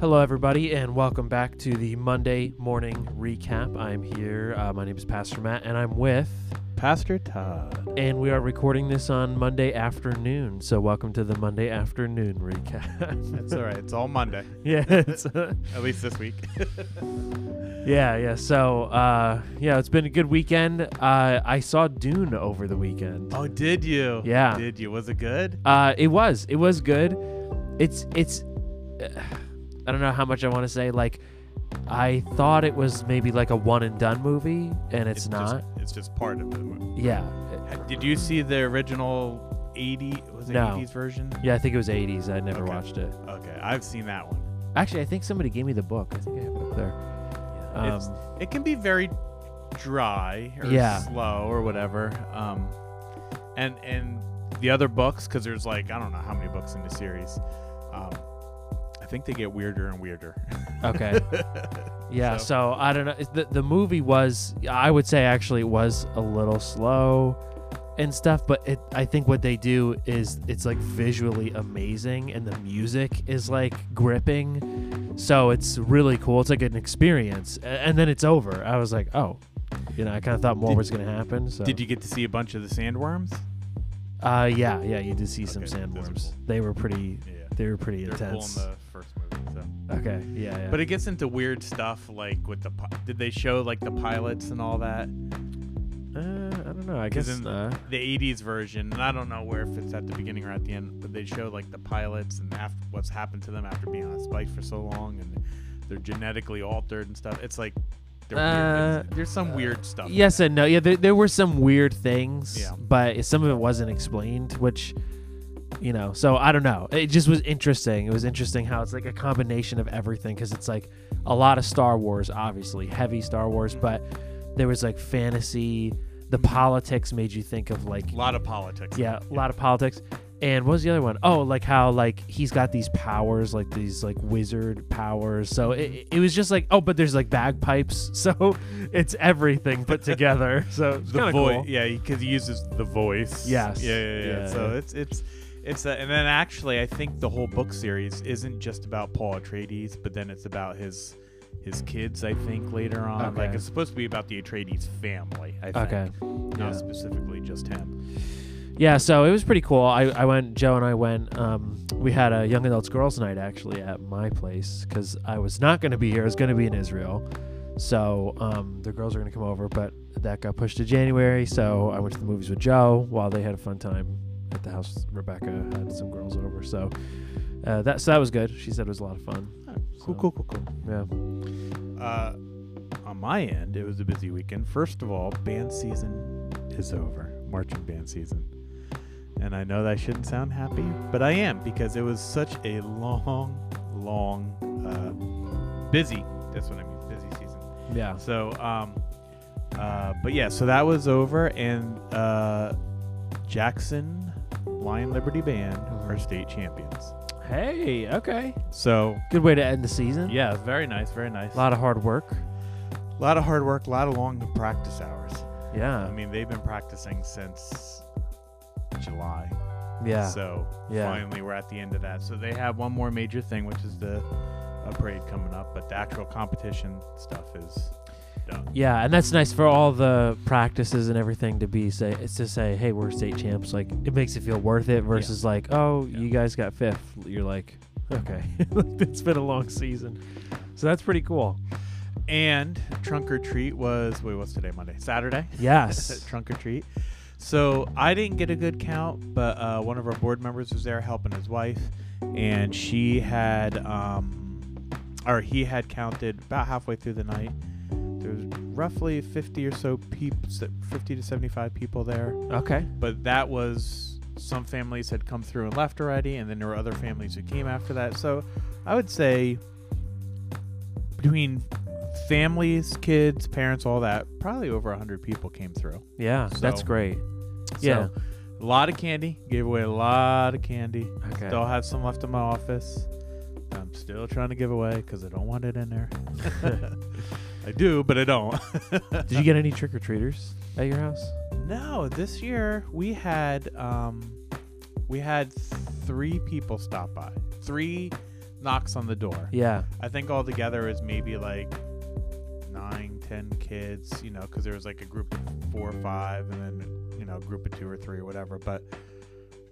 Hello, everybody, and welcome back to the Monday morning recap. I'm here. Uh, my name is Pastor Matt, and I'm with, Pastor Todd. and we are recording this on Monday afternoon. So, welcome to the Monday afternoon recap. That's all right. It's all Monday, yeah, uh, at least this week. yeah, yeah. So, uh, yeah, it's been a good weekend. Uh, I saw Dune over the weekend. oh, did you? Yeah. Did you? Was it good? Uh, it was. It was good. It's it's. I don't know how much I want to say. Like, I thought it was maybe like a one and done movie, and it's, not. Just, it's just part of the movie. yeah. Did you see the original 80? Was it No. 80s version? Yeah, I think it was 80s. I never Okay. watched it. Okay, I've seen that one. Actually, I think somebody gave me the book. I think I have it up there. it's, Um, it can be very dry or Yeah. slow or whatever. Um, and and the other books, because there's like I don't know how many books in the series. Um, I think they get weirder and weirder. Okay. Yeah, So- so, I don't know. The, the movie was, I would say actually it was a little slow and stuff, but it I think what they do is it's like visually amazing and the music is like gripping. So it's really cool. It's like an experience. And then it's over. I was like, oh, you know, I kind of thought more Did- was going to happen. So Did you get to see a bunch of the sandworms? Uh, yeah, yeah, you did see some Okay, those sandworms. cool. They were pretty, Yeah. they were pretty They're intense. cool okay, yeah, yeah. But it gets into weird stuff like with the. pi- Did they show like the pilots and all that? uh, I don't know. I guess in uh, The 80s version, and I don't know where if it's at the beginning or at the end, but they show like the pilots and after what's happened to them after being on a spice for so long, and they're genetically altered and stuff. It's like. Uh, there's some weird stuff. Yes and no. Yeah, there, there were some weird things, Yeah. but some of it wasn't explained, which, you know, so I don't know. It just was interesting. It was interesting how it's like a combination of everything because it's like a lot of Star Wars, obviously, heavy Star Wars, but there was like fantasy. The politics made you think of like, A lot of politics. yeah, a lot of politics. And what was the other one? Oh, like how like he's got these powers, like these like wizard powers. So it, it was just like, oh, but there's like bagpipes. So it's everything put together. So the voice. cool. Yeah, because he uses the voice. Yes. Yeah, yeah, yeah. Yeah, so yeah. it's it's it's a, and then actually, I think the whole book series isn't just about Paul Atreides, but then it's about his his kids. I think later on, like it's supposed to be about the Atreides family. I think, Okay. not Yeah. specifically just him. Yeah, so it was pretty cool. I, I went, Joe and I went, um, we had a young adults girls night actually at my place because I was not going to be here. I was going to be in Israel. So um, the girls are going to come over, but that got pushed to January. So I went to the movies with Joe while they had a fun time at the house. Rebecca had some girls over. So uh, that, so that was good. She said it was a lot of fun. Cool, So, cool, cool, cool. Yeah. Uh, on my end, it was a busy weekend. First of all, band season is over. Marching band season. And I know that I shouldn't sound happy, but I am because it was such a long, long, uh, busy. That's what I mean, busy season. Yeah. So, um, uh, but yeah, so that was over, and uh, Jackson Lion Liberty Band are state champions. Hey, okay. So, Good way to end the season. yeah, very nice, very nice. A lot of hard work. A lot of hard work, a lot of long practice hours. Yeah. I mean, they've been practicing since July. yeah. So Yeah. finally, we're at the end of that. So they have one more major thing, which is the uh, parade coming up, but the actual competition stuff is done. Yeah, and that's nice for all the practices and everything to be say it's to say, hey, we're state champs. Like it makes it feel worth it versus like, oh, Yeah. you guys got fifth. You're like, okay, it's been a long season, so that's pretty cool. And trunk or treat was wait, what's today? Monday, Saturday. Yes. trunk or treat. So I didn't get a good count, but uh, one of our board members was there helping his wife, and she had, um, or he had counted about halfway through the night. Roughly 50 or so people, 50 to 75 people there, Okay. but that was some families had come through and left already, and then there were other families who came after that. So I would say between families, kids, parents, all that, probably over 100 people came through. Yeah, that's So- great. So, Yeah. a lot of candy. Gave away a lot of candy. Okay. Still have some left in my office. I'm still trying to give away because I don't want it in there. I do, but I don't. Did you get any trick or treaters at your house? No, this year we had um, we had three people stop by. Three knocks on the door. Yeah. I think all together is maybe like nine, ten kids, you know, because there was like a group of four or five, and then you know, a group of two or three or whatever. But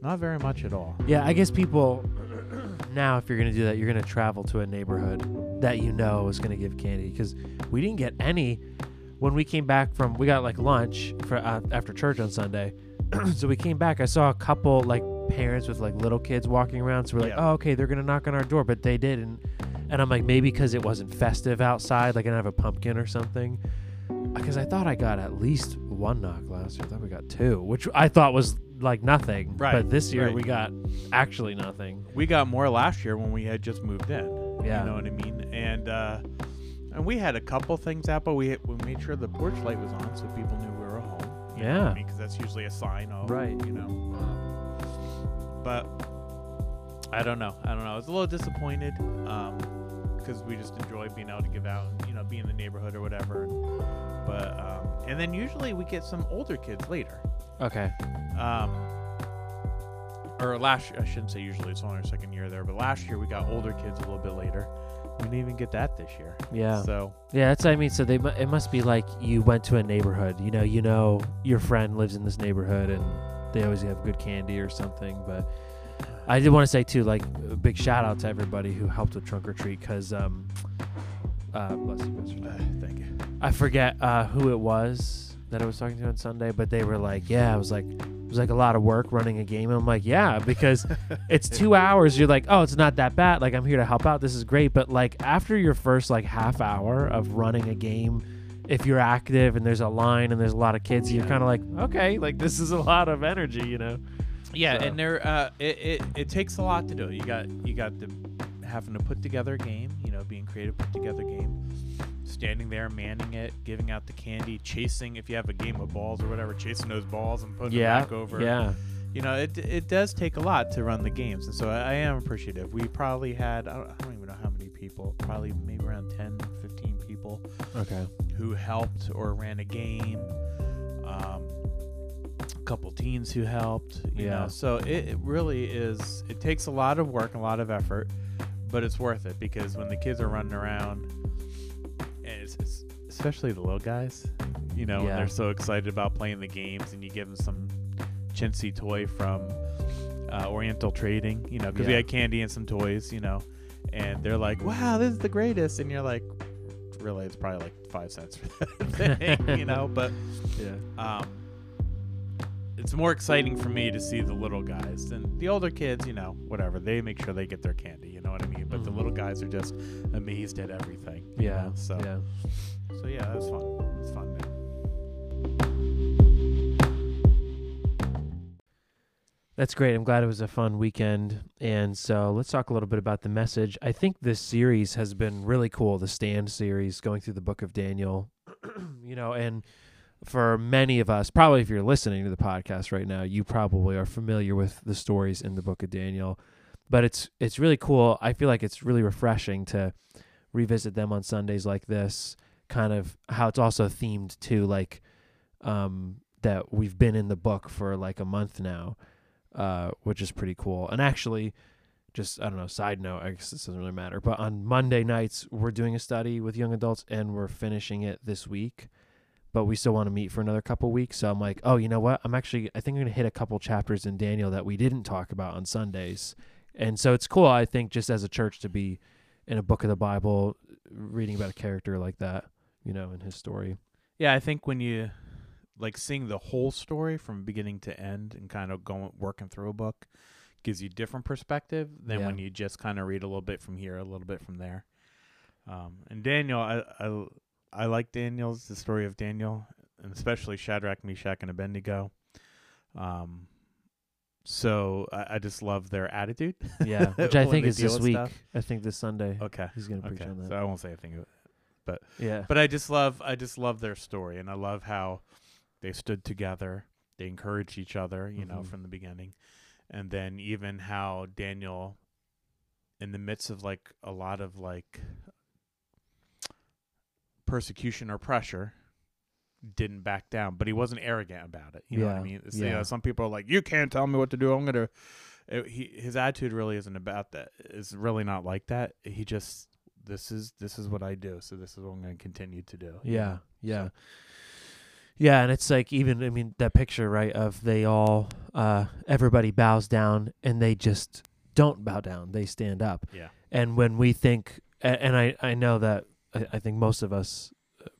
not very much at all. Yeah, I guess people now, if you're gonna do that, you're gonna travel to a neighborhood that you know is gonna give candy because we didn't get any when we came back from. We got like lunch for uh, after church on Sunday, so we came back. I saw a couple like parents with like little kids walking around. So we're like, Yeah. oh, okay, they're gonna knock on our door, but they didn't. And I'm like, maybe because it wasn't festive outside, like I didn't have a pumpkin or something. Because I thought I got at least one knock last year. I thought we got two, which I thought was like nothing. Right, But this year right. we got actually nothing. We got more last year when we had just moved in. Yeah. You know what I mean? And uh, and we had a couple things out, but we we made sure the porch light was on so people knew we were home. You know what Yeah. I mean, because that's usually a sign of Right. You know. Um, but I don't know. I don't know. I was a little disappointed because we just enjoy being able to give out, and, you know, be in the neighborhood or whatever. But um, and then usually we get some older kids later. Okay. Um, or last year, I shouldn't say usually it's only our second year there, but last year we got older kids a little bit later. We didn't even get that this year. Yeah. So Yeah, that's what I mean. So they mu- it must be like you went to a neighborhood. You know, you know your friend lives in this neighborhood, and they always have good candy or something. But I did want to say too, like a big shout out to everybody who helped with trunk or treat, because um, uh, bless you, Pastor uh, thank you. I forget uh, who it was that I was talking to on Sunday, but they were like, "Yeah, it was like it was like a lot of work running a game." And I'm like, "Yeah," because it's two hours. You're like, "Oh, it's not that bad. Like I'm here to help out. This is great." But like after your first like half hour of running a game, if you're active and there's a line and there's a lot of kids, you're kind of like, "Okay, like this is a lot of energy," you know? Yeah, So- and there uh, it, it it takes a lot to do. it. You got you got the having to put together a game. You know, being creative, put together a game. Standing there, manning it, giving out the candy, chasing. If you have a game of balls or whatever, chasing those balls and putting yeah, them back over. yeah, you know, it it does take a lot to run the games, and so I, I am appreciative. We probably had I don't, I don't even know how many people, probably maybe around 10, 15 people okay, who helped or ran a game. Um, a couple teens who helped, you Yeah. know. So it, it really is. It takes a lot of work, and a lot of effort, but it's worth it because when the kids are running around, it's, it's especially the little guys, you know, when they're so excited about playing the games, and you give them some chintzy toy from uh, Oriental Trading, you know, because we had candy and some toys, you know, and they're like, "Wow, this is the greatest," and you're like, "Really, it's probably like five cents for that thing," you know, but yeah, um, it's more exciting for me to see the little guys than the older kids. You know, whatever they make sure they get their candy. Know what I mean? But the Mhm. little guys are just amazed at everything. yeah. know, So yeah. so yeah, that was fun. It was fun. Man. That's great. I'm glad it was a fun weekend. And so let's talk a little bit about the message. I think this series has been really cool, the Stand series, going through the book of Daniel. you know, and for many of us, probably if you're listening to the podcast right now, you probably are familiar with the stories in the book of Daniel. But it's it's really cool. I feel like it's really refreshing to revisit them on Sundays like this, kind of how it's also themed to like um that we've been in the book for like a month now uh, which is pretty cool. And actually, just I don't know, side note, I guess this doesn't really matter. But on Monday nights, we're doing a study with young adults, and we're finishing it this week. But we still want to meet for another couple weeks. So I'm like, oh, you know what? I'm actually, I think I'm gonna hit a couple chapters in Daniel that we didn't talk about on Sundays. And so it's cool, I think, just as a church to be in a book of the Bible, reading about a character like that, you know, in his story. Yeah, I think when you like seeing the whole story from beginning to end and kind of going working through a book gives you different perspective than Yeah. when you just kind of read a little bit from here, a little bit from there. Um, and Daniel, I, I I like Daniel's the story of Daniel, and especially Shadrach, Meshach, and Abednego. Um, so I, I just love their attitude. Yeah, which I when think they is deal this with week. stuff. I think this Sunday Okay, he's gonna preach okay. on that. So I won't say anything. About it. but yeah, But I just love I just love their story and I love how they stood together. They encouraged each other, you know, Mhm. from the beginning. And then even how Daniel in the midst of like a lot of like persecution or pressure didn't back down, but he wasn't arrogant about it. You know what I Yeah, mean? It's, you know, some people are like, "You can't tell me what to do. I'm gonna, it, he his attitude really isn't about that. It's really not like that. He just this is this is what I do, so this is what I'm going to continue to do. you Yeah, know? yeah. Yeah, and it's like even I mean that picture, right, of they all uh everybody bows down and they just don't bow down. They stand up. Yeah. And when we think and I I know that I, I think most of us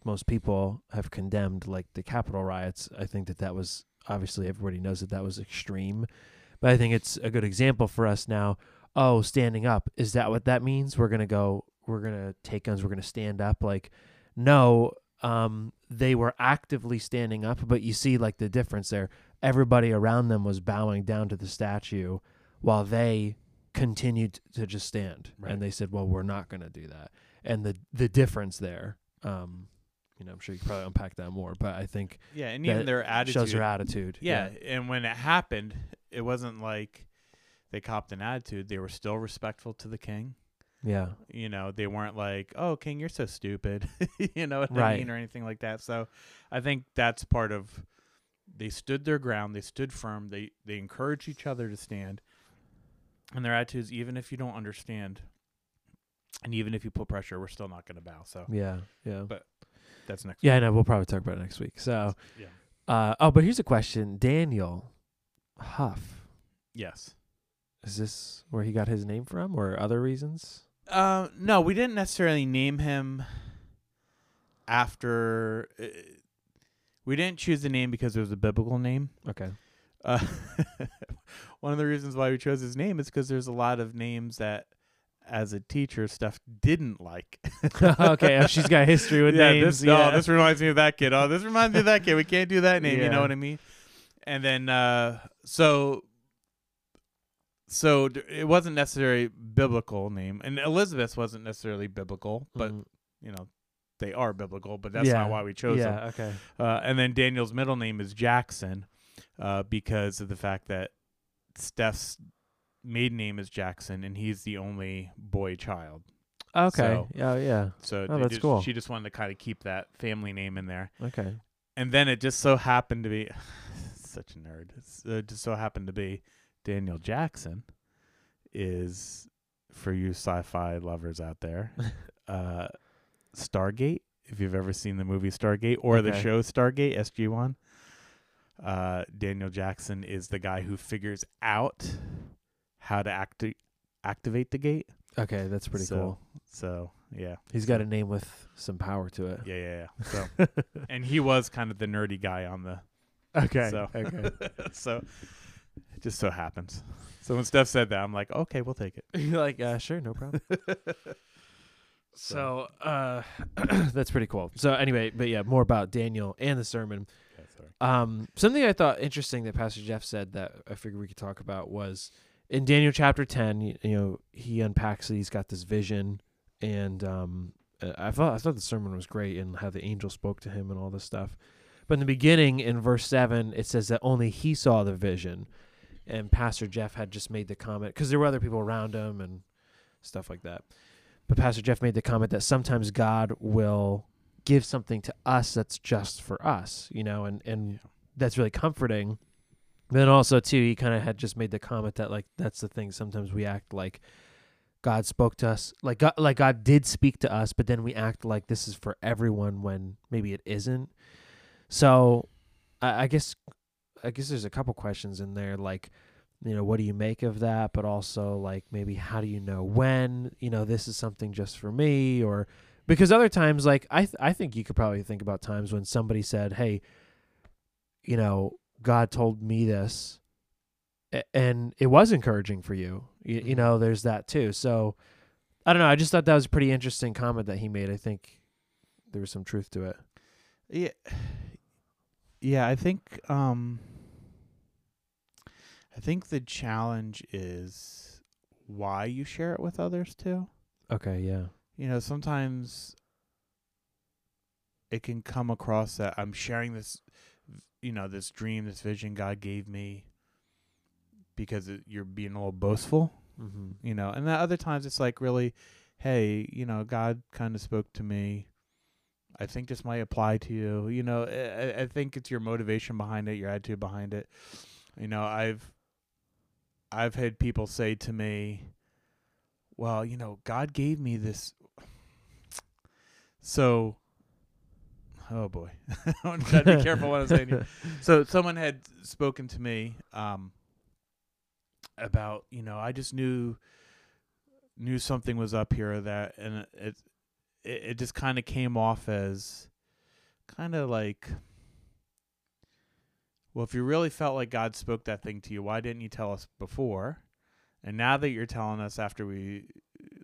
most people have condemned like the Capitol riots. I think that that was obviously everybody knows that that was extreme. But I think it's a good example for us now. Oh, standing up. Is that what that means? We're going to go we're going to take guns, we're going to stand up like no, um, they were actively standing up, but you see like the difference there. Everybody around them was bowing down to the statue while they continued to just stand. Right. And they said, Well, we're not gonna do that. And the the difference there, um, you know, I'm sure you could probably unpack that more, but I think Yeah, and even their attitude shows their attitude. Yeah, and when it happened, it wasn't like they copped an attitude. They were still respectful to the king. Yeah. You know, they weren't like, "Oh, king, you're so stupid," you know what I mean, or anything like that. So, I think that's part of. They stood their ground. They stood firm. They they encouraged each other to stand. And their attitudes, even if you don't understand, and even if you put pressure, we're still not going to bow. So Yeah. Yeah. But- that's next. yeah, I know. We'll probably talk about it next week. So, Yeah. uh, oh, but here's a question Daniel Huff. Yes. Is this where he got his name from or other reasons? Uh, no, we didn't necessarily name him after. Uh, we didn't choose the name because it was a biblical name. Okay. Uh, one of the reasons why we chose his name is because there's a lot of names that, as a teacher, stuff didn't like. okay. oh, she's got history with yeah, names. This, yeah. Oh, this reminds me of that kid. Oh, this reminds me of that kid. We can't do that name. You know what I mean? And then, uh, so, so it wasn't necessarily biblical name, and Elizabeth wasn't necessarily biblical, but Mhm. you know, they are biblical. But that's Yeah. not why we chose them. Okay. Uh, and then Daniel's middle name is Jackson, uh, because of the fact that Steph's maiden name is Jackson, and he's the only boy child. Okay. So- yeah. Yeah. So Oh, that's just- cool. She just wanted to kind of keep that family name in there. Okay. And then it just so happened to be such a nerd. It's, uh, it just so happened to be Daniel Jackson is for you sci-fi lovers out there. uh, Stargate, if you've ever seen the movie Stargate or the show Stargate SG1. Uh, Daniel Jackson is the guy who figures out how to acti- activate the gate. Okay. That's pretty So, cool. So, yeah. He's got a name with some power to it. Yeah, yeah, yeah. So, and he was kind of the nerdy guy on the okay. So, Okay. so it just so happens. So when Steph said that, I'm like, okay, we'll take it. You're like, uh, sure, no problem. so, uh, that's pretty cool. So anyway, but yeah, more about Daniel and the sermon. Um, something I thought interesting that Pastor Jeff said that I figured we could talk about was in Daniel chapter ten. You, you know, he unpacks that he's got this vision, and um, uh, I thought I thought the sermon was great and how the angel spoke to him and all this stuff. But in the beginning, in verse seven, it says that only he saw the vision, and Pastor Jeff had just made the comment because there were other people around him and stuff like that. But Pastor Jeff made the comment that sometimes God will give something to us that's just for us, you know, and and Yeah. that's really comforting. Then also too, he kind of had just made the comment that like that's the thing. Sometimes we act like God spoke to us, like God, like God did speak to us, but then we act like this is for everyone when maybe it isn't. So, I, I guess, I guess there's a couple questions in there, like, you know, what do you make of that? But also, like, maybe how do you know when you know this is something just for me, or because other times, like, I th- I think you could probably think about times when somebody said, "Hey, you know, God told me this," and it was encouraging for you. You, you Mhm. know, there's that too. So, I don't know. I just thought that was a pretty interesting comment that he made. I think there was some truth to it. Yeah, yeah. I think um, I think the challenge is why you share it with others too. Okay. Yeah. You know, sometimes it can come across that I'm sharing this, you know, this dream, this vision God gave me, because it, you're being a little boastful. Mm-hmm. you know and then other times it's like really hey you know god kind of spoke to me i think this might apply to you you know I, I- I think it's your motivation behind it your attitude behind it you know i've I've had people say to me, "Well, you know, God gave me this." So, oh boy, I'm trying to be careful what I'm saying. Here. So, someone had spoken to me um, about, you know, I just knew knew something was up here or that, and it it, it just kind of came off as kind of like well, if you really felt like God spoke that thing to you, why didn't you tell us before? And now that you're telling us after we,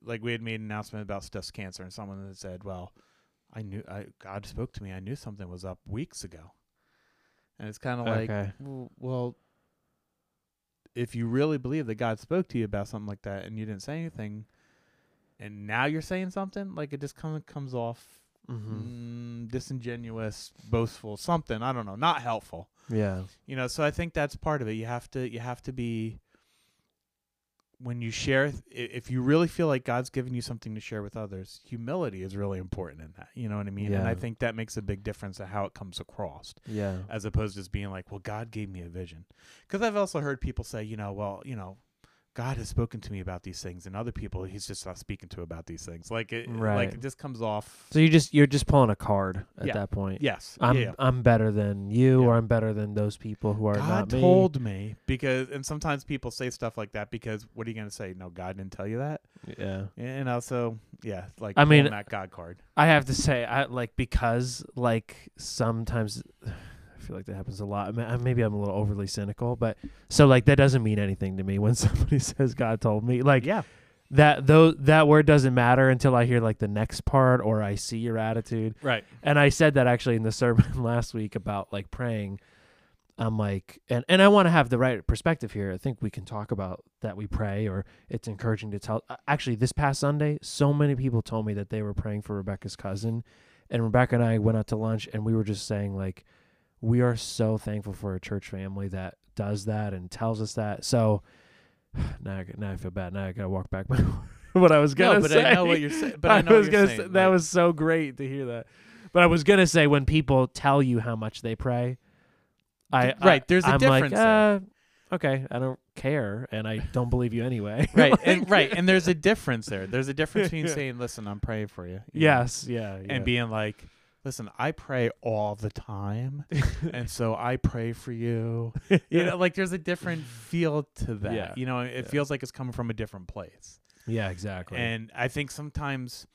like, we had made an announcement about Steph's cancer, and someone had said, "Well, I knew I, God spoke to me. I knew something was up weeks ago." And it's kind of like, Okay. well, well, if you really believe that God spoke to you about something like that, and you didn't say anything, and now you're saying something, like it just kind of comes off Mm-hmm. mm, disingenuous, boastful, something. I don't know, not helpful Yeah. you know so i think that's part of it you have to you have to be when you share if you really feel like god's given you something to share with others humility is really important in that you know what i mean yeah. and i think that makes a big difference in how it comes across Yeah. as opposed to just being like well god gave me a vision because i've also heard people say you know well you know god has spoken to me about these things and other people he's just not speaking to about these things like it like Right. it just comes off So you just you're just pulling a card at Yeah. that point. yes I'm yeah. I'm better than you, Yeah. or I'm better than those people who are God not me. told me because, and sometimes people say stuff like that because what are you going to say? No, God didn't tell you that. Yeah. and also yeah, like I mean- that God card. I have to say, I like because like sometimes feel like that happens a lot. I mean, maybe I'm a little overly cynical, but so like that doesn't mean anything to me when somebody says God told me. Like Yeah, that though that word doesn't matter until I hear like the next part or I see your attitude. right. And I said that actually in the sermon last week about like praying. I'm like, and, and I want to have the right perspective here. I think we can talk about that we pray, or it's encouraging to tell. Actually, this past Sunday, so many people told me that they were praying for Rebecca's cousin, and Rebecca and I went out to lunch, and we were just saying like, we are so thankful for a church family that does that and tells us that. So now, I, now I feel bad. Now I gotta walk back my what I was gonna No, but say. I know what you're saying. But I, know was what you're gonna saying. say that like- was so great to hear that. But I was gonna say when people tell you how much they pray, I Right, I- there's a I'm difference Like, uh, okay, I don't care, and I don't believe you anyway. right, Like- and right, and there's a difference there. There's a difference between saying, "Listen, I'm praying for you," you know, yes, yeah, yeah. and being like, "Listen, I pray all the time, and so I pray for you." You know, like there's a different feel to that. Yeah, You know, it yeah. feels like it's coming from a different place. yeah, exactly. And I think sometimes,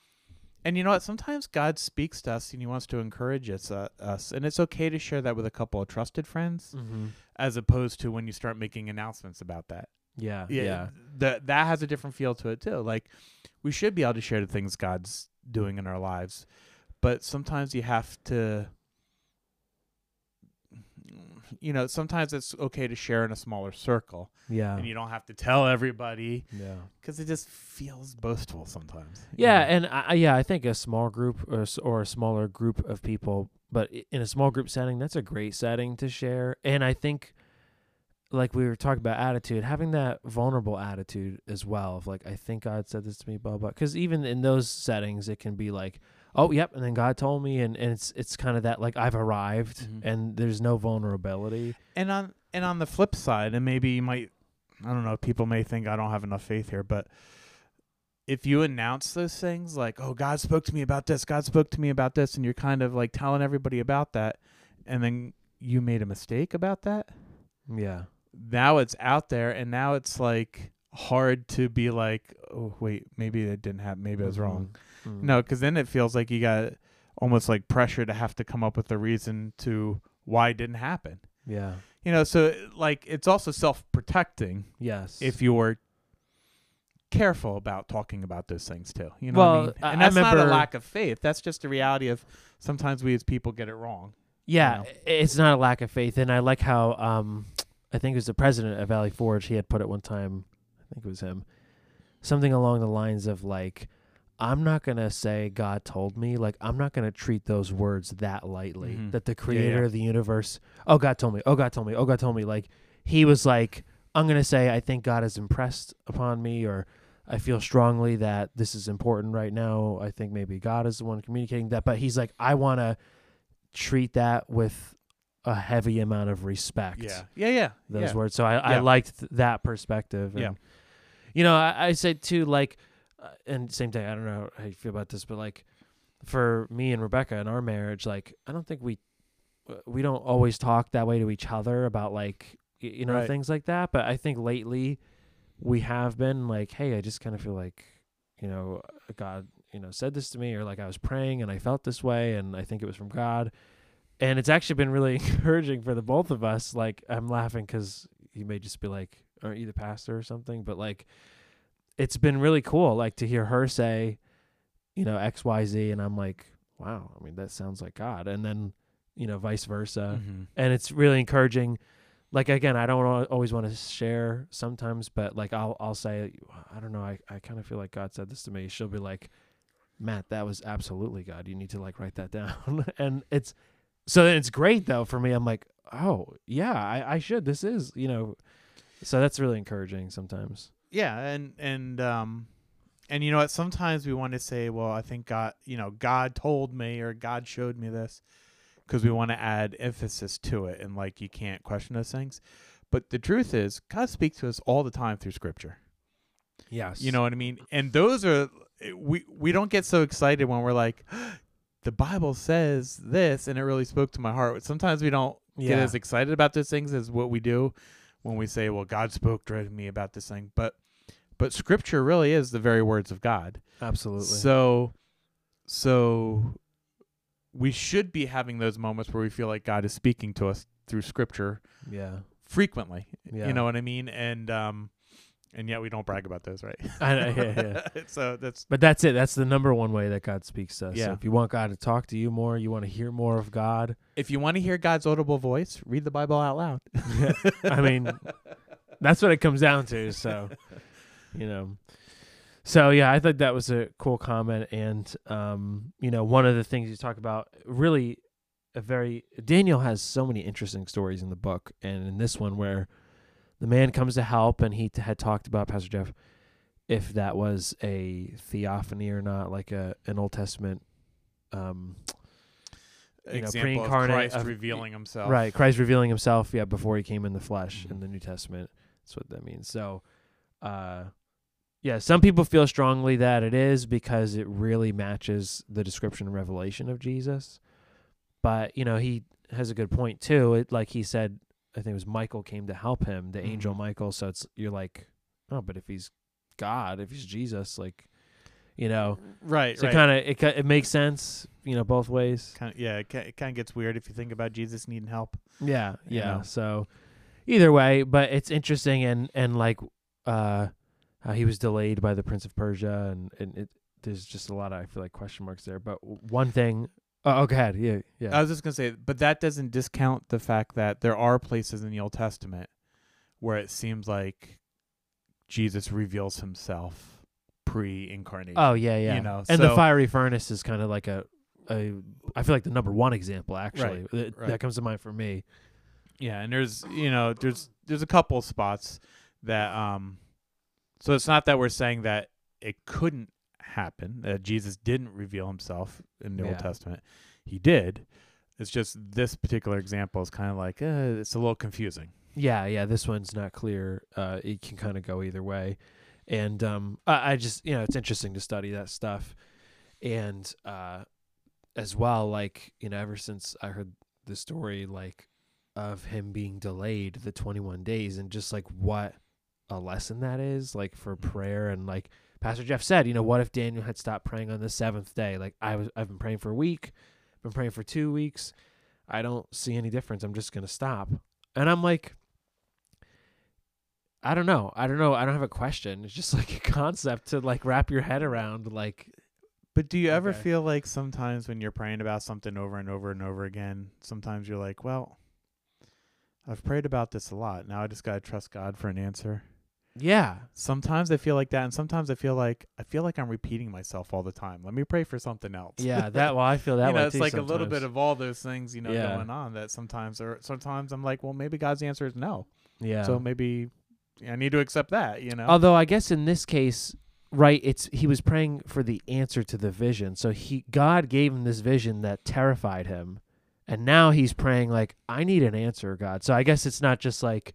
and you know what? Sometimes God speaks to us and He wants to encourage us, uh, us, and it's okay to share that with a couple of trusted friends, Mhm. as opposed to when you start making announcements about that. yeah, yeah, that that has a different feel to it too. Like we should be able to share the things God's doing in our lives, but sometimes you have to. You know, sometimes it's okay to share in a smaller circle, yeah, and you don't have to tell everybody yeah. because it just feels boastful sometimes. you Yeah, know? and I- yeah, I think a small group or, or a smaller group of people, but in a small group setting, that's a great setting to share. And I think, like we were talking about attitude, having that vulnerable attitude as well of like, I think God said this to me, blah blah. Because even in those settings, it can be like, oh, yep, and then God told me, and, and it's it's kind of that like I've arrived, Mhm. and there's no vulnerability. and on and on the flip side, and maybe you might, I don't know, people may think I don't have enough faith here, but if you announce those things like, "Oh, God spoke to me about this," God spoke to me about this, and you're kind of like telling everybody about that, and then you made a mistake about that, Yeah, now it's out there, and now it's like hard to be like, "Oh, wait, maybe it didn't happen. Maybe I was wrong." Mhm. No, because then it feels like you got almost like pressure to have to come up with a reason to why it didn't happen. Yeah. You know, so like it's also self-protecting Yes. if you're careful about talking about those things too. You know, Well, what I mean? And I that's not a lack of faith. That's just the reality of sometimes we as people get it wrong. Yeah, know? it's not a lack of faith, and I like how um, I think it was the president of Valley Forge. He had put it one time. I think it was him. Something along the lines of like, "I'm not gonna say God told me. Like, I'm not gonna treat those words that lightly. Mhm. That the Creator yeah. of the universe. Oh, God told me. Oh, God told me. Oh, God told me. Like, he was like, I'm gonna say I think God is impressed upon me, or I feel strongly that this is important right now. I think maybe God is the one communicating that, but he's like, I want to treat that with a heavy amount of respect. Yeah. Yeah. Yeah. those yeah. words. So I, I liked th- that perspective. And, Yeah. You know, I, I said too, like, and same thing. I don't know how you feel about this, but like, for me and Rebecca in our marriage, like, I don't think we uh, we don't always talk that way to each other about like you know Right. things like that. But I think lately we have been like, hey, I just kind of feel like you know God, you know, said this to me, or like I was praying and I felt this way, and I think it was from God. And it's actually been really encouraging for the both of us. Like I'm laughing because you may just be like, "Aren't you the pastor or something?" But like, it's been really cool, like to hear her say, you know, X, Y, Z, and I'm like, wow. I mean, that sounds like God. And then, you know, vice versa. Mhm. And it's really encouraging. Like again, I don't always want to share sometimes, but like I'll I'll say, I don't know, I I kind of feel like God said this to me. She'll be like, Matt, that was absolutely God. You need to like write that down. and it's so then it's great though for me. I'm like, oh yeah, I, I should. This is you know, so that's really encouraging sometimes. Yeah, and and um and you know what sometimes we want to say, well, I think God, you know, God told me or God showed me this because we want to add emphasis to it and like you can't question those things. But the truth is, God speaks to us all the time through scripture. Yes, You know what I mean? And those are we we don't get so excited when we're like the Bible says this and it really spoke to my heart. Sometimes we don't get as excited about those things as what we do when we say, "Well, God spoke to me about this thing." But but scripture really is the very words of God. absolutely. So so we should be having those moments where we feel like God is speaking to us through scripture yeah, frequently. Yeah. You know what I mean? And um and yet we don't brag about those, right? I know, yeah, yeah. so that's But that's it. That's the number one way that God speaks to us. So Yeah. if you want God to talk to you more, you want to hear more of God. if you want to hear God's audible voice, read the Bible out loud. I mean, that's what it comes down to. So, you know. So yeah, I thought that was a cool comment, and um, you know, one of the things you talk about really a very Daniel has so many interesting stories in the book, and in this one where the man comes to help, and he t- had talked about Pastor Jeff if that was a theophany or not, like a an Old Testament um, You know, Example of Christ of- revealing himself. Right, Christ revealing himself, yeah, before he came in the flesh in Mhm. the New Testament. That's what that means. So, uh, yeah, some people feel strongly that it is because it really matches the description and revelation of Jesus. But you know, he has a good point too. It like he said, I think it was Michael came to help him, the angel Mhm. Michael. So it's you're like, oh, but if he's God, if he's Jesus, like, you know, Right. so right. kind of it it makes sense, you know, both ways. Kind of, yeah, it kind of gets weird if you think about Jesus needing help. Yeah, You yeah. know? So either way, but it's interesting and and like uh how he was delayed by the Prince of Persia and and it there's just a lot of I feel like question marks there. But one thing Oh, oh go ahead. Yeah, yeah. I was just gonna say, but that doesn't discount the fact that there are places in the Old Testament where it seems like Jesus reveals himself pre-incarnation. oh, yeah, yeah. you know, and the fiery furnace is kind of like a a I feel like the number one example actually. Right, That, right. that comes to mind for me. Yeah, and there's you know there's there's a couple spots that um, so it's not that we're saying that it couldn't happen that Jesus didn't reveal himself in the Yeah. Old Testament. He did. It's just this particular example is kind of like uh, it's a little confusing. Yeah, yeah, this one's not clear. Uh, it can kind of go either way, and um, I, I just you know it's interesting to study that stuff, and uh, as well, like you know, ever since I heard the story, like of him being delayed the 21 days, and just like what a lesson that is, like for prayer, and like Pastor Jeff said, you know, what if Daniel had stopped praying on the seventh day? Like I was, I've been praying for a week, been praying for two weeks. I don't see any difference. I'm just gonna stop, and I'm like. I don't know. I don't know. I don't have a question. It's just like a concept to like wrap your head around. Like, But do you ever Okay. feel like sometimes when you're praying about something over and over and over again, sometimes you're like, well, I've prayed about this a lot. Now I just got to trust God for an answer. Yeah, Sometimes I feel like that and sometimes I feel like I feel like I'm repeating myself all the time. Let me pray for something else. yeah. That well, I feel that you know, way it's like a little bit of all those things, you know, Yeah. going on that sometimes or sometimes I'm like, well, maybe God's answer is no. yeah. So maybe I need to accept that, you know. Although I guess in this case, right, it's he was praying for the answer to the vision. So he God gave him this vision that terrified him, and now he's praying like I need an answer, God. So I guess it's not just like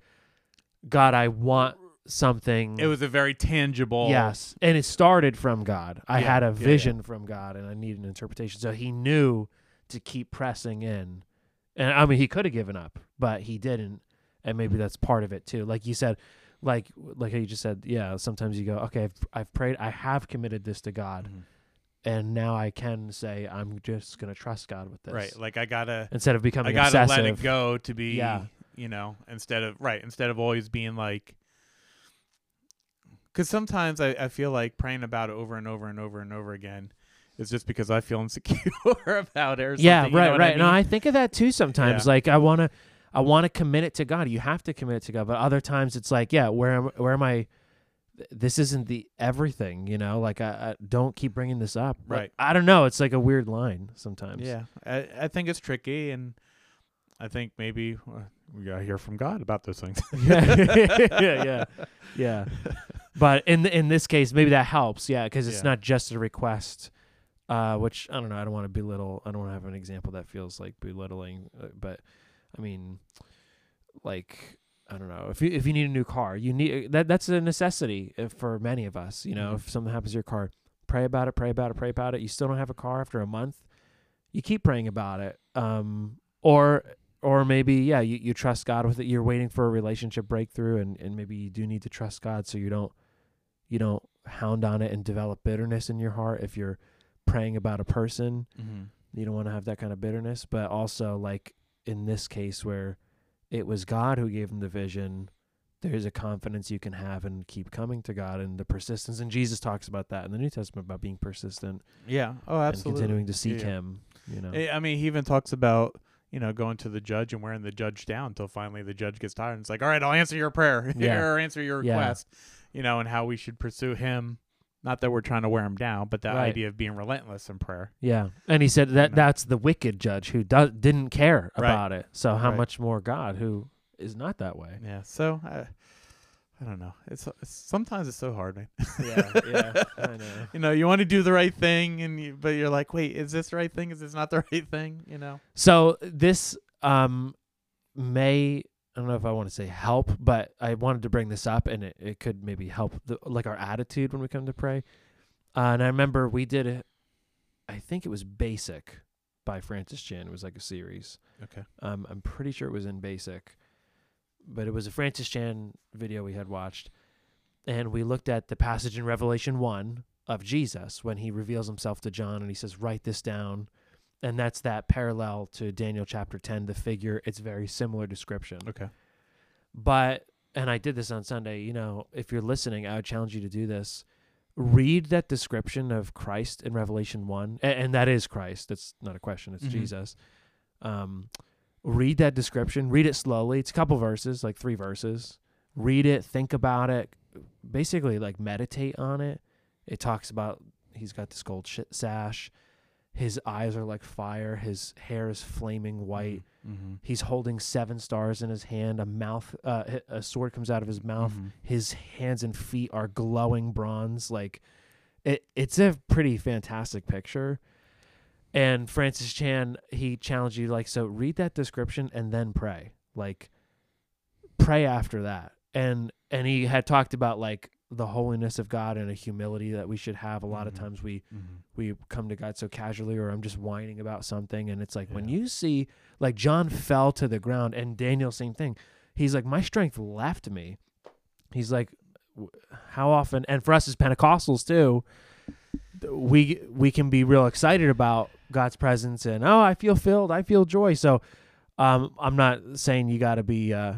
God, I want something. It was a very tangible. yes, and it started from God. I Yeah, had a yeah, yeah. vision from God, and I needed an interpretation. So he knew to keep pressing in, and I mean he could have given up, but he didn't, and maybe that's part of it too. Like you said. Like, like how you just said, yeah. Sometimes you go, okay, I've, I've prayed, I have committed this to God, Mhm. and now I can say I'm just gonna trust God with this, Right. Like I gotta. Instead of becoming I gotta obsessive. let it go to be. Yeah. You know, instead of right, instead of always being like. Because sometimes I, I feel like praying about it over and over and over and over again is just because I feel insecure about it. Or Yeah, right, right. I No. I think of that too sometimes. Yeah. Like I wanna, I wanna commit it to God. You have to commit it to God. But other times it's like, yeah, where am, where am I? This isn't the everything, you know. Like I, I don't keep bringing this up. Like, Right. I don't know. It's like a weird line sometimes. Yeah, I, I think it's tricky, and I think maybe uh, we gotta hear from God about those things. yeah, yeah, yeah, yeah. But in in this case, maybe that helps. Yeah, because it's Yeah. not just a request. Uh, which I don't know. I don't want to belittle. I don't want to have an example that feels like belittling. Uh, but I mean, like I don't know. If you if you need a new car, you need that. That's a necessity uh, for many of us. You know, Mhm. if something happens to your car, pray about it. Pray about it. Pray about it. You still don't have a car after a month. You keep praying about it. Um, or or maybe yeah, you, you trust God with it. You're waiting for a relationship breakthrough, and and maybe you do need to trust God so you don't you don't hound on it and develop bitterness in your heart if you're praying about a person mm-hmm. you don't want to have that kind of bitterness but also like in this case where it was god who gave him the vision there's a confidence you can have and keep coming to god and the persistence and jesus talks about that in the new testament about being persistent Yeah. Oh, absolutely. and continuing to seek Yeah, him you know Eh, I mean, he even talks about you know going to the judge and wearing the judge down until finally the judge gets tired and it's like, all right, I'll answer your prayer Yeah. or answer your Yeah. You know, and how we should pursue him. Not that we're trying to wear him down, but that Right. idea of being relentless in prayer. yeah and he said that know. that's the wicked judge who does didn't care Right. about it so how Right. much more god who is not that way Yeah. So I, I don't know. It's, it's sometimes it's so hard, man. yeah yeah i know you know, you want to do the right thing, and you, but you're like, wait, is this the right thing? Is this not the right thing? You know. So this um may I don't know if I want to say help, but I wanted to bring this up, and it, it could maybe help the, like our attitude when we come to pray. Uh, and I remember we did it. I think it was Basic by Francis Chan. It was like a series. Okay. Um, I'm pretty sure it was in Basic, but it was a Francis Chan video we had watched, and we looked at the passage in Revelation one of Jesus when he reveals himself to John and he says, "Write this down," and that's that parallel to Daniel chapter ten. The figure, it's very similar description, Okay. but and I did this on Sunday. You know, if you're listening, I would challenge you to do this. Read that description of Christ in Revelation one, and, and that is Christ. That's not a question. It's Mhm. Jesus. Um, read that description. Read it slowly. It's a couple verses, like three verses. Read it. Think about it. Basically, like meditate on it. It talks about he's got this gold sh- sash. His eyes are like fire. His hair is flaming white. Mm-hmm. He's holding seven stars in his hand. A mouth, uh, a sword comes out of his mouth. Mm-hmm. His hands and feet are glowing bronze. Like, it, it's a pretty fantastic picture. And Francis Chan, he challenged you like, so read that description and then pray. Like, pray after that. And and he had talked about like the holiness of God and a humility that we should have. A lot of Mhm. times we Mm-hmm. we come to God so casually, or I'm just whining about something. And it's like when you see, like John fell to the ground, and Daniel, same thing. He's like, my strength left me. He's like, how often? And for us as Pentecostals too, we we can be real excited about God's presence, and oh, I feel filled, I feel joy. So. Um, I'm not saying you got to be. Uh,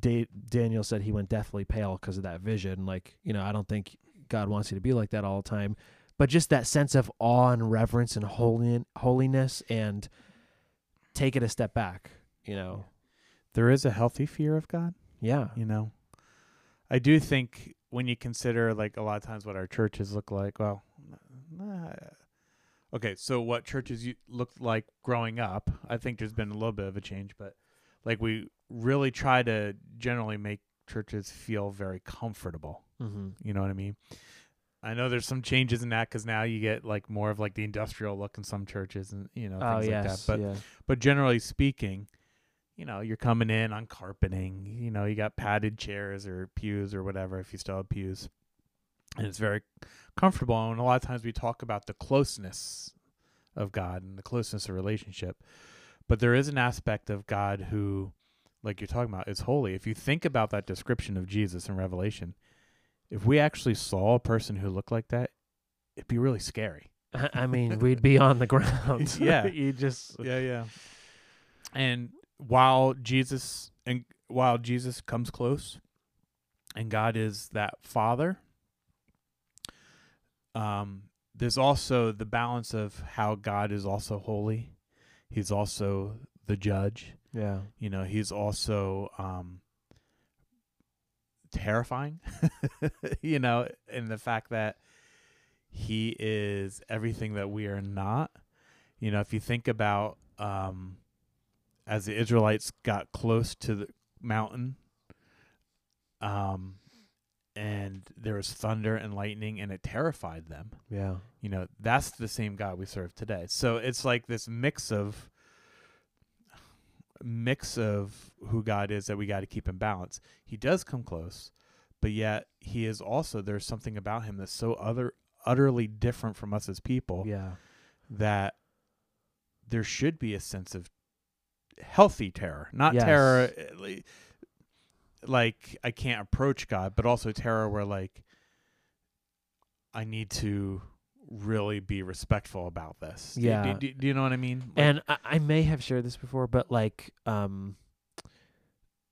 da- Daniel said he went deathly pale because of that vision. Like, you know, I don't think God wants you to be like that all the time but just that sense of awe and reverence and holy, holiness and take it a step back you know There is a healthy fear of God. yeah you know i do think when you consider like a lot of times what our churches look like well nah, okay so what churches you looked like growing up i think there's been a little bit of a change but like we really try to generally make churches feel very comfortable mm-hmm. you know what i mean I know there's some changes in that because now you get like more of like the industrial look in some churches and you know oh things yes, like that. But yeah. but generally speaking, you know, you're coming in on carpeting. You know, you got padded chairs or pews or whatever if you still have pews, and it's very comfortable. And a lot of times we talk about the closeness of God and the closeness of relationship, but there is an aspect of God who, like you're talking about, is holy. If you think about that description of Jesus in Revelation, if we actually saw a person who looked like that, it'd be really scary. I mean, we'd be on the ground. Yeah. you just Yeah, yeah. And while Jesus and while Jesus comes close and God is that father, um, there's also the balance of how God is also holy. He's also the judge. yeah, You know, he's also um terrifying. you know, in the fact that he is everything that we are not. You know, if you think about um as the Israelites got close to the mountain, um and there was thunder and lightning and it terrified them. Yeah, you know that's the same god we serve today. So it's like this mix of mix of who god is that we got to keep in balance. He does come close but yet he is also there's something about him that's so other utterly different from us as people yeah, that there should be a sense of healthy terror not Yes. terror eh, li- like i can't approach god but also terror where like i need to really be respectful about this Yeah. do, do, do you know what i mean Like- and I, I may have shared this before, but like, um,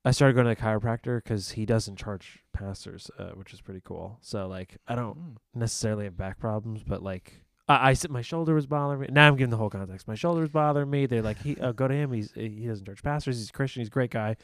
I started going to the chiropractor because he doesn't charge pastors, uh, which is pretty cool. So like, I don't Mm. necessarily have back problems, but like, I, I said my shoulder was bothering me. Now I'm giving the whole context. My shoulder was bothering me. They're like, he uh, go to him. He's he doesn't charge pastors. He's a Christian. He's a great guy.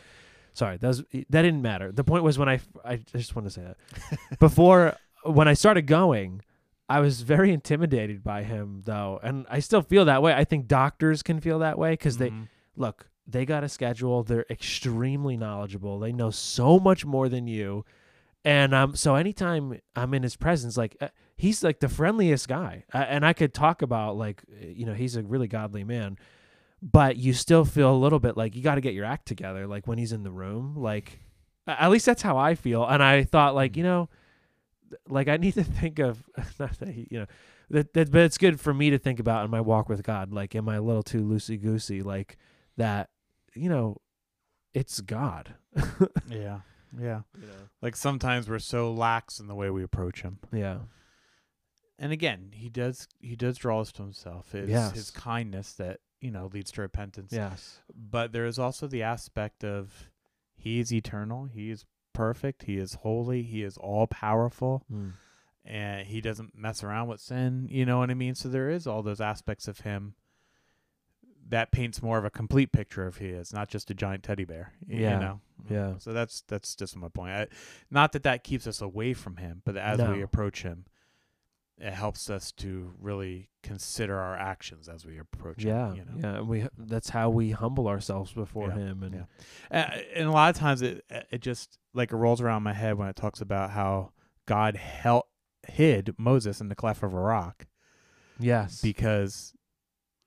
Sorry, that was, that didn't matter. The point was when I I just want to say that before when I started going, I was very intimidated by him though, and I still feel that way. I think doctors can feel that way because they Mhm. look, they got a schedule. They're extremely knowledgeable. They know so much more than you. And um, so anytime I'm in his presence, like uh, he's like the friendliest guy, uh, and I could talk about like uh, you know he's a really godly man, but you still feel a little bit like you got to get your act together. Like when he's in the room, like at least that's how I feel. And I thought like you mm-hmm. know, like I need to think of not that he, you know that, that but it's good for me to think about in my walk with God. Like am I a little too loosey goosey? Like that, you know, it's God. yeah yeah You know. like sometimes we're so lax in the way we approach him Yeah. and again he does he does draw us to himself it's Yes. his kindness that you know leads to repentance Yes. but there is also the aspect of he is eternal he is perfect he is holy he is all powerful Mm. and he doesn't mess around with sin you know what i mean so there is all those aspects of him that paints more of a complete picture of he is not just a giant teddy bear Yeah. you know Yeah. so that's that's just my point I, not that that keeps us away from him but as we approach him it helps us to really consider our actions as we approach Yeah. him you know Yeah. And we that's how we humble ourselves before Yeah, him. And yeah. And a lot of times it it just like it rolls around my head when it talks about how God hid Moses in the cleft of a rock yes. because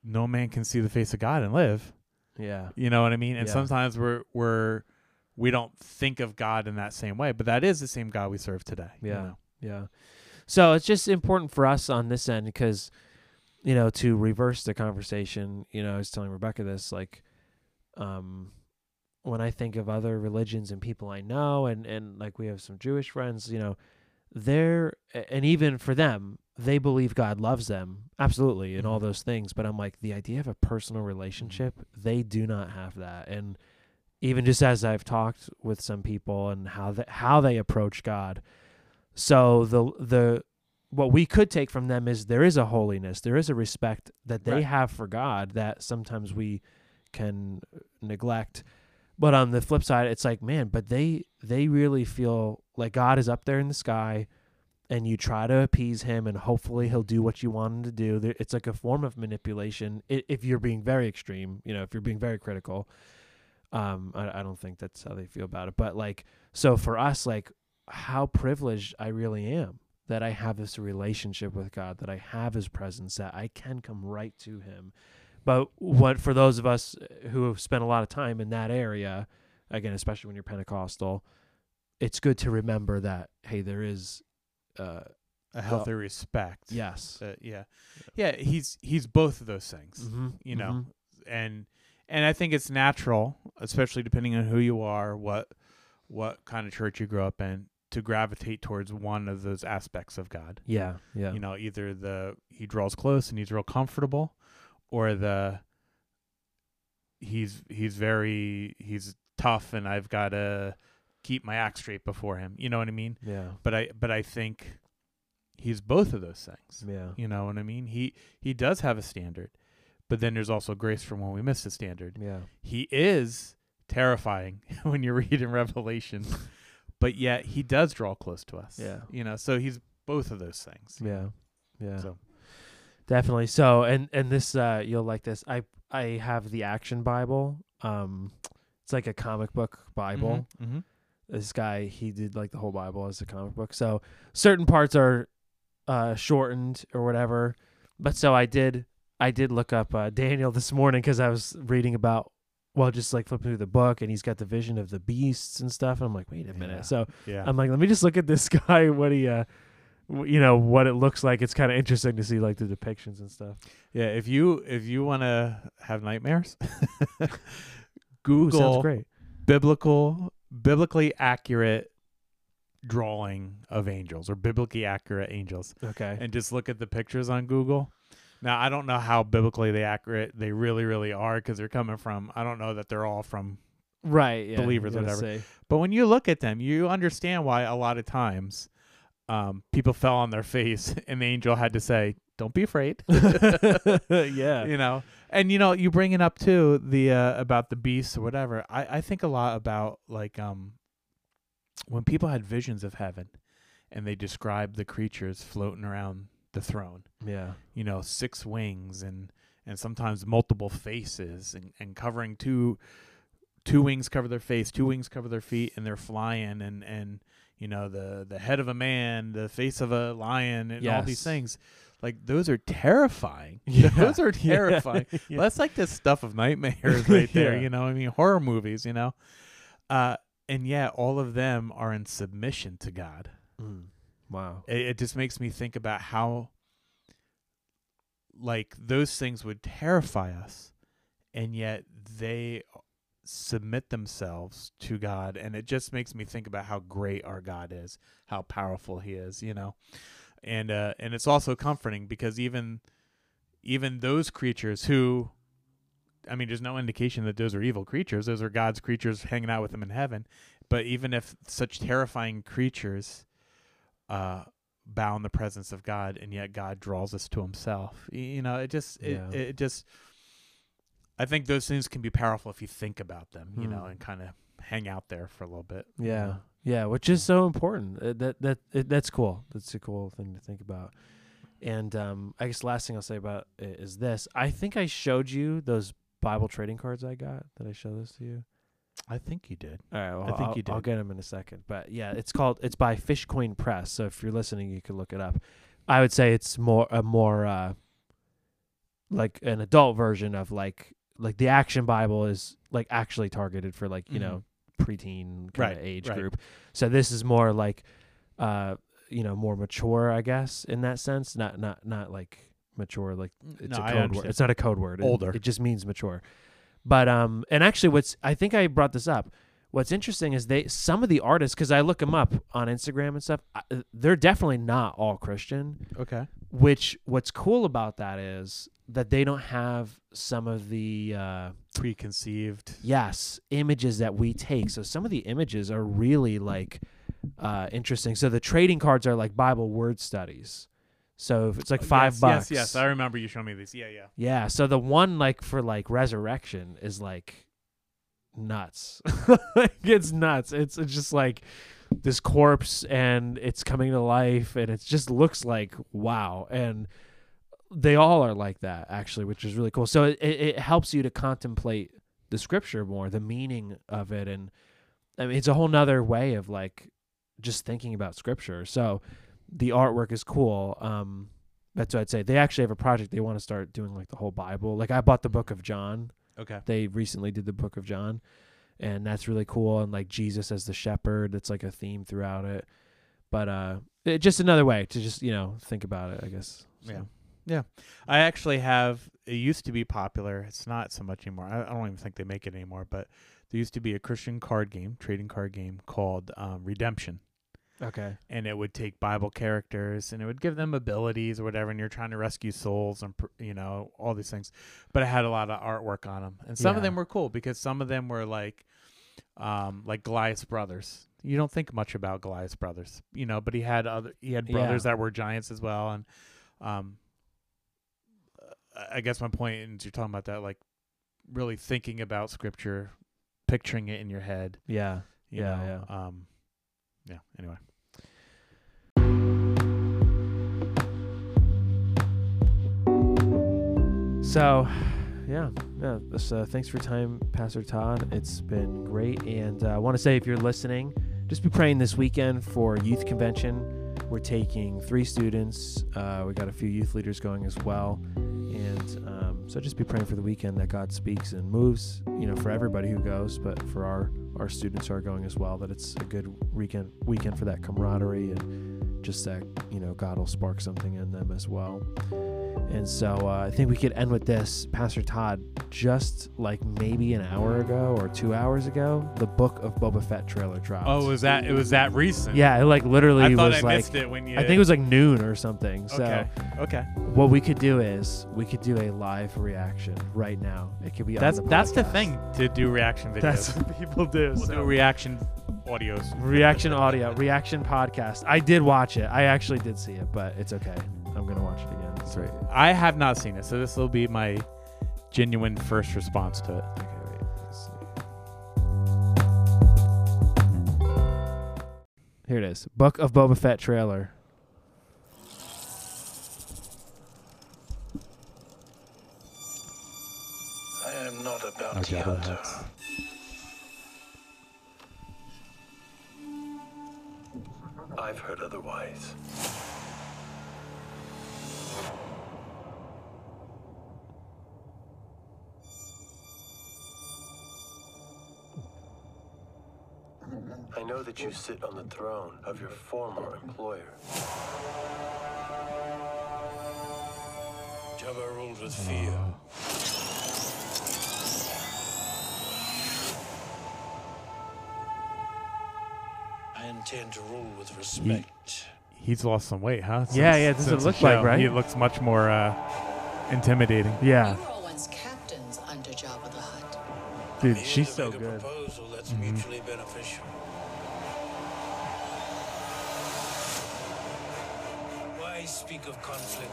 no man can see the face of God and live. yeah. You know what I mean? And Yeah. sometimes we're we're we don't think of God in that same way, but that is the same God we serve today. you Yeah. know? Yeah. So it's just important for us on this end because, you know, to reverse the conversation, you know, I was telling Rebecca this, like, um, when I think of other religions and people I know, and, and like we have some Jewish friends, you know, they're, and even for them, they believe God loves them, absolutely, and all Mhm. those things. But I'm like, the idea of a personal relationship, they do not have that. And even just as I've talked with some people and how they, how they approach God, so the the what we could take from them is there is a holiness, there is a respect that they Right. have for God that sometimes we can neglect. But on the flip side, it's like, man, but they they really feel like God is up there in the sky and you try to appease him and hopefully he'll do what you want him to do. It's like a form of manipulation if you're being very extreme, you know, if you're being very critical. Um I, I don't think that's how they feel about it. But like so for us like how privileged I really am that I have this relationship with God, that I have His presence, that I can come right to Him. But what for those of us who have spent a lot of time in that area, again, especially when you're Pentecostal, it's good to remember that hey, there is, uh, A healthy respect. yes, Uh, yeah. Yeah, he's he's both of those things. mm-hmm, you know and and i think it's natural especially depending on who you are what what kind of church you grew up in to gravitate towards one of those aspects of god. Yeah, yeah, you know either the he draws close and he's real comfortable or the he's he's very he's tough and i've got to keep my act straight before him. You know what i mean? Yeah, but i but i think he's both of those things. Yeah, you know what I mean? He he does have a standard, but then there's also grace from when we miss the standard. yeah, He is terrifying when you read in Revelation, but yet he does draw close to us. Yeah. You know, so he's both of those things. yeah, yeah. So Definitely. So and and this uh you'll like this. I I have the Action Bible. Um it's like a comic book Bible. Mm-hmm. This guy he did like the whole Bible as a comic book. So certain parts are uh shortened or whatever. But so I did I did look up uh Daniel this morning cuz I was reading about well just like flipping through the book and he's got the vision of the beasts and stuff and I'm like wait a minute. Yeah. So Yeah. I'm like let me just look at this guy what he uh w- you know what it looks like. It's kind of interesting to see like the depictions and stuff. yeah. If you if you want to have nightmares, Ooh, Google sounds great. biblical biblically accurate drawing of angels or biblically accurate angels. Okay. and just look at the pictures on Google. Now, I don't know how biblically they accurate they really, really are because they're coming from. I don't know that they're all from. right. Yeah. believers, whatever. say. But when you look at them, you understand why a lot of times, um, people fell on their face and the angel had to say, "Don't be afraid." yeah. you know, and you know, you bring it up too the uh, about the beasts or whatever. I I think a lot about like um when people had visions of heaven and they described the creatures floating around the throne. Yeah. you know six wings and and sometimes multiple faces and, and covering two two wings cover their face two wings cover their feet and they're flying and and you know the the head of a man the face of a lion and all these things like those are terrifying Yeah. those are terrifying Yeah. that's like the stuff of nightmares right there Yeah. you know i mean horror movies you know uh and yeah all of them are in submission to god Mm. Wow. it, it just makes me think about how like those things would terrify us and yet they submit themselves to God and it just makes me think about how great our God is how powerful he is you know? And uh and it's also comforting because even even those creatures who I mean there's no indication that those are evil creatures. Those are God's creatures hanging out with him in heaven. But even if such terrifying creatures uh bow in the presence of God and yet God draws us to himself. You know, it just it, Yeah. it just I think those things can be powerful if you think about them, you know, Hmm. and kind of hang out there for a little bit. you Yeah. know. Yeah, which is so important. Uh, that that it, that's cool. That's a cool thing to think about. And um, I guess last thing I'll say about it is this. I think I showed you those Bible trading cards I got. Did I show those to you? I think you did. All right, well, I think I'll, you did. I'll get them in a second. But yeah, it's called it's by Fishcoin Press. So if you're listening, you can look it up. I would say it's more a more uh, like an adult version of like like the Action Bible is like actually targeted for like you Mhm. know preteen kind of age right. group. So this is more like uh you know more mature, I guess, in that sense. Not not not like mature like it's no, a code word. It's not a code word. It- Older. It, just means mature. But um, and actually, what's I think I brought this up. What's interesting is they some of the artists because I look them up on Instagram and stuff. I, they're definitely not all Christian. Okay. Which what's cool about that is that they don't have some of the uh, Preconceived. yes images that we take. So some of the images are really like uh, interesting. So the trading cards are like Bible word studies. So if it's like uh, five yes, bucks. Yes, yes. I remember you showing me these. Yeah, yeah. Yeah, so the one like for like resurrection is like nuts. like it's nuts. It's it's just like this corpse and it's coming to life and it just looks like wow. And they all are like that actually, which is really cool. So it, it, it helps you to contemplate the scripture more, the meaning of it and I mean it's a whole nother way of like just thinking about scripture. So the artwork is cool. Um, that's what I'd say. They actually have a project. They want to start doing like the whole Bible. Like I bought the Book of John. Okay. They recently did the Book of John, and that's really cool. And like Jesus as the shepherd, that's like a theme throughout it. But uh, it, just another way to just you know think about it. I guess. So. Yeah. Yeah, I actually have. It used to be popular. It's not so much anymore. I, I don't even think they make it anymore. But there used to be a Christian card game, trading card game called um, Redemption, Okay. and it would take Bible characters and it would give them abilities or whatever. And you're trying to rescue souls and you know all these things. But it had a lot of artwork on them, and some of them were cool because some of them were like, um, like Goliath's brothers. You don't think much about Goliath's brothers, you know, but he had other. He had Yeah. brothers that were giants as well, and um, I guess my point is you're talking about that, like really thinking about scripture, picturing it in your head. Yeah. You Yeah, know? Um, yeah. Anyway. So, yeah, yeah. So thanks for your time, Pastor Todd. It's been great, and uh, I want to say if you're listening, just be praying this weekend for youth convention. We're taking three students. Uh, we got a few youth leaders going as well, and um, so just be praying for the weekend that God speaks and moves. You know, for everybody who goes, but for our our students are going as well, that it's a good weekend weekend for that camaraderie and just that you know God will spark something in them as well. And so uh, I think we could end with this. Pastor Todd, just like maybe an hour ago or two hours ago, the book of Boba Fett trailer dropped. Oh, was that it was that recent? yeah, it like literally I thought was I like missed it when you. I think it was like noon or something. So Okay. Okay. what we could do is we could do a live reaction right now. It could be That's the that's the thing to do reaction videos. That's what people do. we'll so- do reaction audios. reaction audio, reaction podcast. I did watch it. I actually did see it, but it's okay. I'm gonna watch it again. It's right. I have not seen it, so this will be my genuine first response to it. Okay, wait. Let's see. Here it is. Book of Boba Fett trailer. I am not a bounty Jabba hunter. I've heard otherwise. I know that you sit on the throne of your former employer. Jabba ruled with fear. I intend to rule with respect. He's lost some weight, huh? Yeah, yeah, this is what it since the looked like, right? He looks much more uh, intimidating. Yeah, We were all once captains under Jabba the Hutt. dude, I'm here she's to so make good. A proposal that's mutually beneficial. Why speak of conflict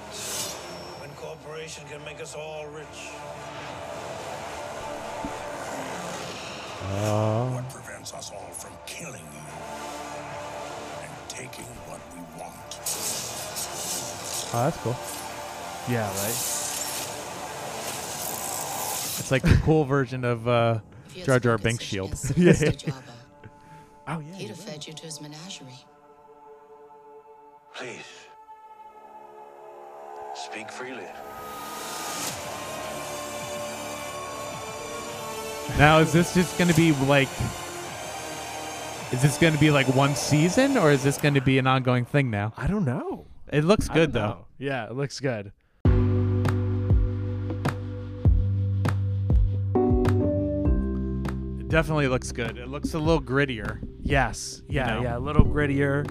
when cooperation can make us all rich? What prevents us all from killing you and taking what we want? Oh, that's cool. Yeah, right. It's like the cool version of uh, Jar Jar spoken Binks' shield. insolence to Jabba, Oh yeah. he'd have fed you to his menagerie. Please. Speak freely. Now, is this just going to be like? Is this going to be like one season, or is this going to be an ongoing thing now? I don't know. It looks good though. know. Yeah, it looks good. It definitely looks good. It looks a little grittier. Yes. Yeah, know? yeah. A little grittier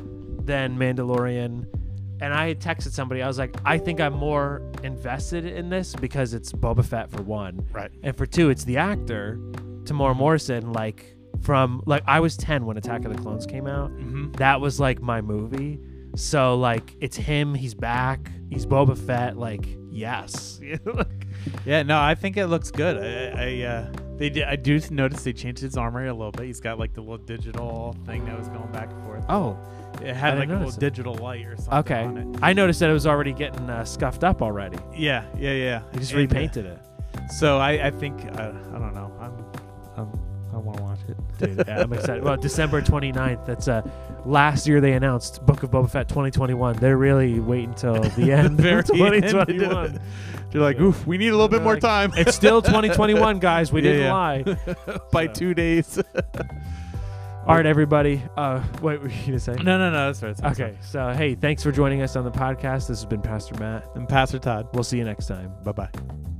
than Mandalorian. And I had texted somebody. I was like, I think I'm more invested in this because it's Boba Fett for one, Right. and for two, it's the actor, Temuera Morrison. Like from like I was ten when Attack of the Clones came out. Mm-hmm. That was like my movie. So like it's him. He's back. He's Boba Fett. Like yes. Yeah. No, I think it looks good. I, I uh, they did. I do notice they changed his armor a little bit. He's got like the little digital thing that was going back and forth. oh, It had like a little it. digital light or something. okay. On it. I noticed that it was already getting uh, scuffed up already. Yeah. Yeah. Yeah. He just And, uh, repainted it. So I, I think uh, I don't know. I'm, I'm I want to watch it. Dude, yeah, I'm excited. Well, December 29th. That's uh, last year they announced Book of Boba Fett 2021. They're really waiting till the end of 2021. You're like, oof, we need a little bit more like, time. it's still 2021, guys. We Yeah, didn't yeah. lie. by So- two days. All right, everybody. Uh, what were you gonna say? no, no, no. That's right. that's Okay, so hey, thanks for joining us on the podcast. This has been Pastor Matt. And Pastor Todd. We'll see you next time. Bye bye.